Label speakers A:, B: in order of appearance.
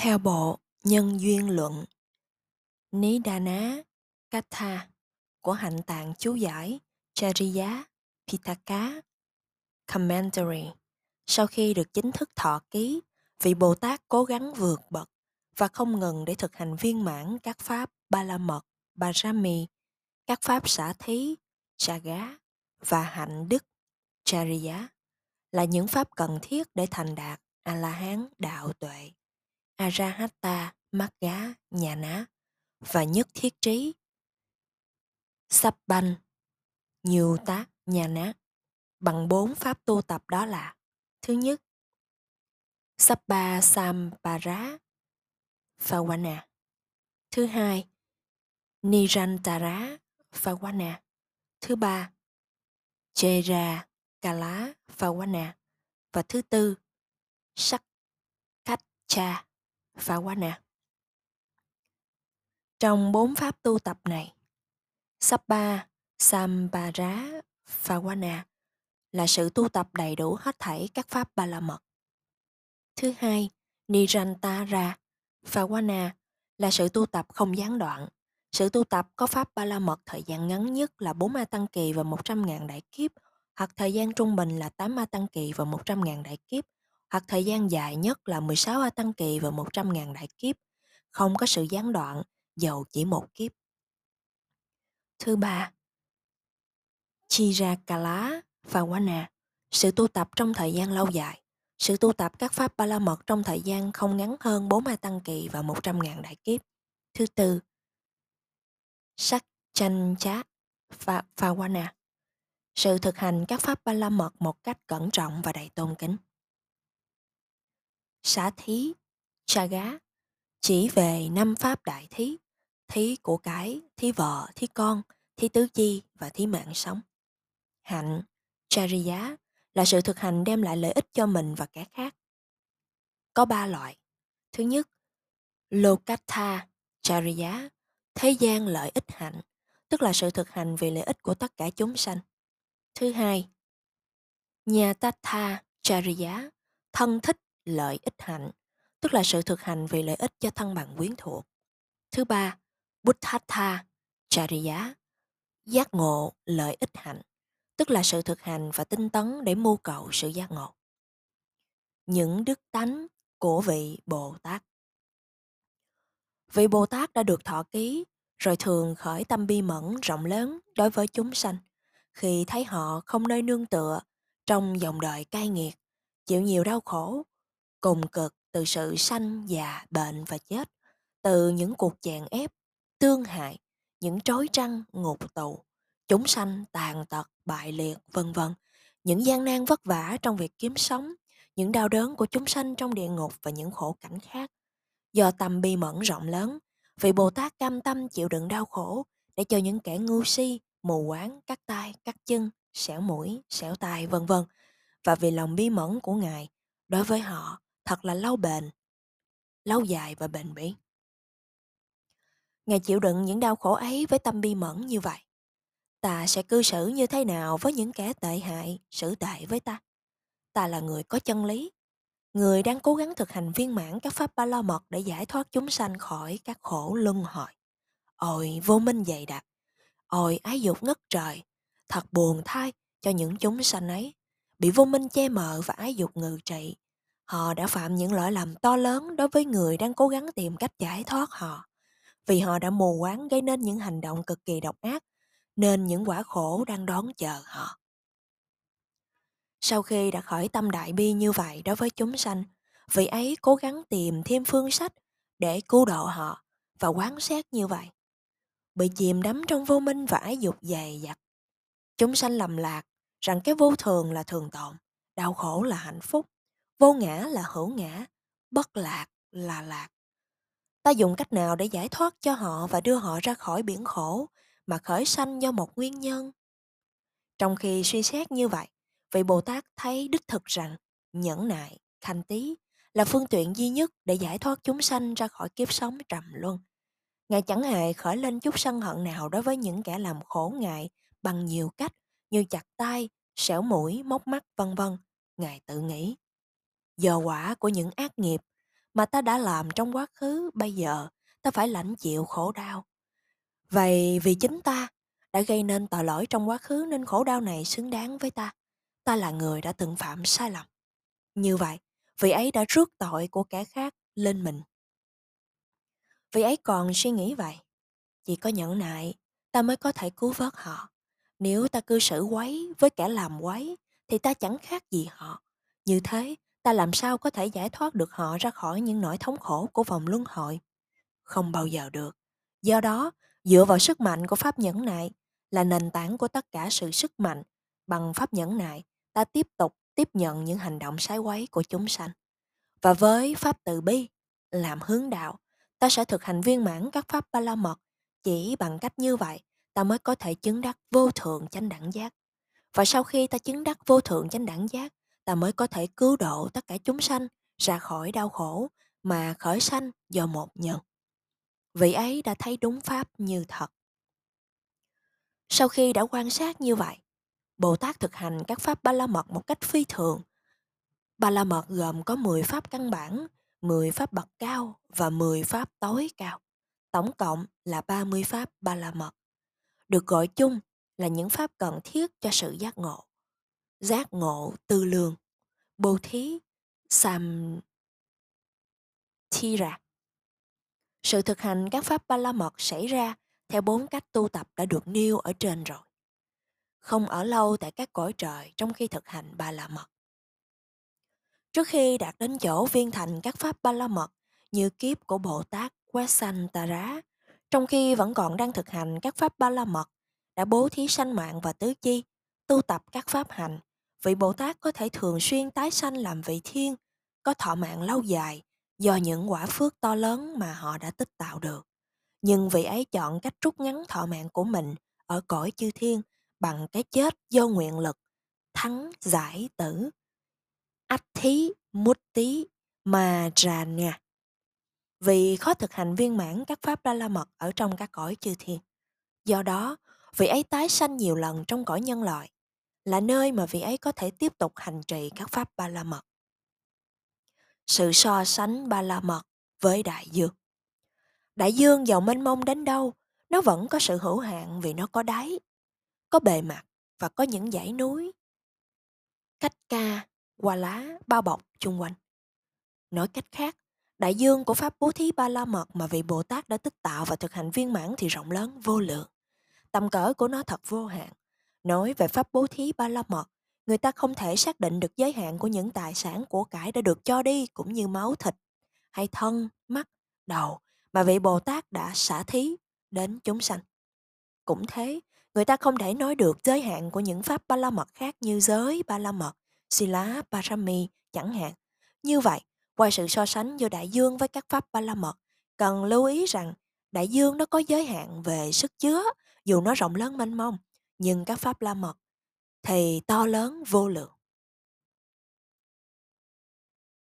A: Theo bộ Nhân duyên luận. Nidana Katha của hạnh tạng chú giải Chariya Pitaka. Commentary. Sau khi được chính thức thọ ký, vị Bồ Tát cố gắng vượt bậc và không ngừng để thực hành viên mãn các pháp ba la mật, Barami, các pháp xả thí, Chaga và hạnh đức, Chariya là những pháp cần thiết để thành đạt A-la-hán đạo tuệ. Arahata Magga nhà ná và nhất thiết trí. Sabban nhiều tác ná bằng bốn pháp tu tập đó là, thứ nhất Sabba Sampara Phawana. Thứ hai Nirantara Phawana. Thứ ba, Chera Kala Phawana. Và thứ tư, Sắc Cách Cha Phawana. Trong bốn pháp tu tập này, Sapa Sampara Phawana là sự tu tập đầy đủ hết thảy các pháp ba la mật. Thứ hai, Nirantara Phawana là sự tu tập không gián đoạn. Sự tu tập có pháp ba la mật thời gian ngắn nhất là 4 ma tăng kỳ và 100.000 đại kiếp, hoặc thời gian trung bình là 8 ma tăng kỳ và 100.000 đại kiếp, hoặc thời gian dài nhất là 16 A Tăng Kỳ và 100 ngàn đại kiếp, không có sự gián đoạn, dầu chỉ một kiếp. Thứ ba, Chirakala và Wana, sự tu tập trong thời gian lâu dài. Sự tu tập các pháp ba la mật trong thời gian không ngắn hơn 4 A Tăng Kỳ và 100 ngàn đại kiếp. Thứ tư, Sắc chanh chá và Phawana, sự thực hành các pháp ba la mật một cách cẩn trọng và đầy tôn kính xá thí, cha gá, chỉ về năm pháp đại thí, thí của cái, thí vợ, thí con, thí tứ chi và thí mạng sống. Hạnh, chariya là sự thực hành đem lại lợi ích cho mình và kẻ khác. Có ba loại. Thứ nhất, lokatha chariya, thế gian lợi ích hạnh, tức là sự thực hành vì lợi ích của tất cả chúng sanh. Thứ hai, Nyatatha Chariya, thân thích lợi ích hạnh, tức là sự thực hành vì lợi ích cho thân bằng quyến thuộc. Thứ ba, Buddhatha Chariya, giác ngộ lợi ích hạnh, tức là sự thực hành và tinh tấn để mưu cầu sự giác ngộ. Những đức tánh của vị Bồ Tát Vị Bồ Tát đã được thọ ký, rồi thường khởi tâm bi mẫn rộng lớn đối với chúng sanh, khi thấy họ không nơi nương tựa trong dòng đời cay nghiệt, chịu nhiều đau khổ cùng cực từ sự sanh già, bệnh và chết, từ những cuộc chèn ép tương hại, những trói trăng ngục tù, chúng sanh tàn tật, bại liệt, vân vân. Những gian nan vất vả trong việc kiếm sống, những đau đớn của chúng sanh trong địa ngục và những khổ cảnh khác. Do tâm bi mẫn rộng lớn, vị bồ tát cam tâm chịu đựng đau khổ để cho những kẻ ngu si, mù quáng, cắt tay, cắt chân, xẻo mũi, xẻo tai, vân vân. Và vì lòng bi mẫn của ngài, đối với họ thật là lâu bền, lâu dài và bền bỉ. Ngài chịu đựng những đau khổ ấy với tâm bi mẫn như vậy. Ta sẽ cư xử như thế nào với những kẻ tệ hại, xử tệ với ta? Ta là người có chân lý, người đang cố gắng thực hành viên mãn các pháp ba la mật để giải thoát chúng sanh khỏi các khổ luân hồi. Ôi vô minh dày đặc, ôi ái dục ngất trời, thật buồn thay cho những chúng sanh ấy, bị vô minh che mờ và ái dục ngự trị, Họ đã phạm những lỗi lầm to lớn đối với người đang cố gắng tìm cách giải thoát họ. Vì họ đã mù quáng gây nên những hành động cực kỳ độc ác, nên những quả khổ đang đón chờ họ. Sau khi đã khởi tâm đại bi như vậy đối với chúng sanh, vị ấy cố gắng tìm thêm phương sách để cứu độ họ và quán xét như vậy. Bị chìm đắm trong vô minh và ái dục dày dặt. Chúng sanh lầm lạc rằng cái vô thường là thường tồn, đau khổ là hạnh phúc, vô ngã là hữu ngã, bất lạc là lạc. Ta dùng cách nào để giải thoát cho họ và đưa họ ra khỏi biển khổ mà khởi sanh do một nguyên nhân? Trong khi suy xét như vậy, vị bồ tát thấy đích thực rằng nhẫn nại thanh tí là phương tiện duy nhất để giải thoát chúng sanh ra khỏi kiếp sống trầm luân. Ngài chẳng hề khởi lên chút sân hận nào đối với những kẻ làm khổ ngài bằng nhiều cách như chặt tay xẻo mũi, móc mắt, vân vân. Ngài tự nghĩ giờ quả của những ác nghiệp mà ta đã làm trong quá khứ, bây giờ ta phải lãnh chịu khổ đau. Vậy vì chính ta đã gây nên tội lỗi trong quá khứ nên khổ đau này xứng đáng với ta. Ta là người đã từng phạm sai lầm. Như vậy, vị ấy đã rước tội của kẻ khác lên mình. Vị ấy còn suy nghĩ vậy. Chỉ có nhẫn nại, ta mới có thể cứu vớt họ. Nếu ta cư xử quấy với kẻ làm quấy, thì ta chẳng khác gì họ. Như thế, ta làm sao có thể giải thoát được họ ra khỏi những nỗi thống khổ của vòng luân hồi? Không bao giờ được. Do đó, dựa vào sức mạnh của pháp nhẫn nại là nền tảng của tất cả sự sức mạnh. Bằng pháp nhẫn nại, ta tiếp tục tiếp nhận những hành động sai quấy của chúng sanh. Và với pháp từ bi, làm hướng đạo, ta sẽ thực hành viên mãn các pháp ba la mật. Chỉ bằng cách như vậy, ta mới có thể chứng đắc vô thượng chánh đẳng giác. Và sau khi ta chứng đắc vô thượng chánh đẳng giác, ta mới có thể cứu độ tất cả chúng sanh ra khỏi đau khổ mà khởi sanh do một nhân. Vị ấy đã thấy đúng pháp như thật. Sau khi đã quan sát như vậy, Bồ Tát thực hành các pháp ba la mật một cách phi thường. Ba la mật gồm có 10 pháp căn bản, 10 pháp bậc cao và 10 pháp tối cao. Tổng cộng là 30 pháp ba la mật. Được gọi chung là những pháp cần thiết cho sự giác ngộ. Giác ngộ tư lương, bồ thí, sam thi ra Sự thực hành các pháp ba la mật xảy ra theo bốn cách tu tập đã được nêu ở trên rồi. Không ở lâu tại các cõi trời trong khi thực hành ba la mật. Trước khi đạt đến chỗ viên thành các pháp ba la mật như kiếp của Bồ Tát Quasantara, trong khi vẫn còn đang thực hành các pháp ba la mật, đã bố thí sanh mạng và tứ chi, tu tập các pháp hành, vị Bồ Tát có thể thường xuyên tái sanh làm vị thiên, có thọ mạng lâu dài do những quả phước to lớn mà họ đã tích tạo được. Nhưng vị ấy chọn cách rút ngắn thọ mạng của mình ở cõi chư thiên bằng cái chết do nguyện lực, thắng giải tử. Ách thí mút tí mà trà nha. Vì khó thực hành viên mãn các pháp đa la mật ở trong các cõi chư thiên. Do đó, vị ấy tái sanh nhiều lần trong cõi nhân loại, là nơi mà vị ấy có thể tiếp tục hành trì các pháp ba la mật. Sự so sánh ba la mật với đại dương. Đại dương giàu mênh mông đến đâu, nó vẫn có sự hữu hạn vì nó có đáy, có bề mặt và có những dãy núi. Cách ca, hoa lá, bao bọc chung quanh. Nói cách khác, đại dương của Pháp Bố Thí Ba La Mật mà vị Bồ Tát đã tích tạo và thực hành viên mãn thì rộng lớn vô lượng. Tầm cỡ của nó thật vô hạn. Nói về Pháp Bố Thí Ba La Mật, người ta không thể xác định được giới hạn của những tài sản của cải đã được cho đi cũng như máu thịt, hay thân, mắt, đầu mà vị Bồ Tát đã xả thí đến chúng sanh. Cũng thế, người ta không thể nói được giới hạn của những pháp ba la mật khác như giới ba la mật, sila, parami chẳng hạn. Như vậy, qua sự so sánh giữa đại dương với các pháp ba la mật, cần lưu ý rằng đại dương nó có giới hạn về sức chứa, dù nó rộng lớn mênh mông, nhưng các pháp la mật thì to lớn vô lượng.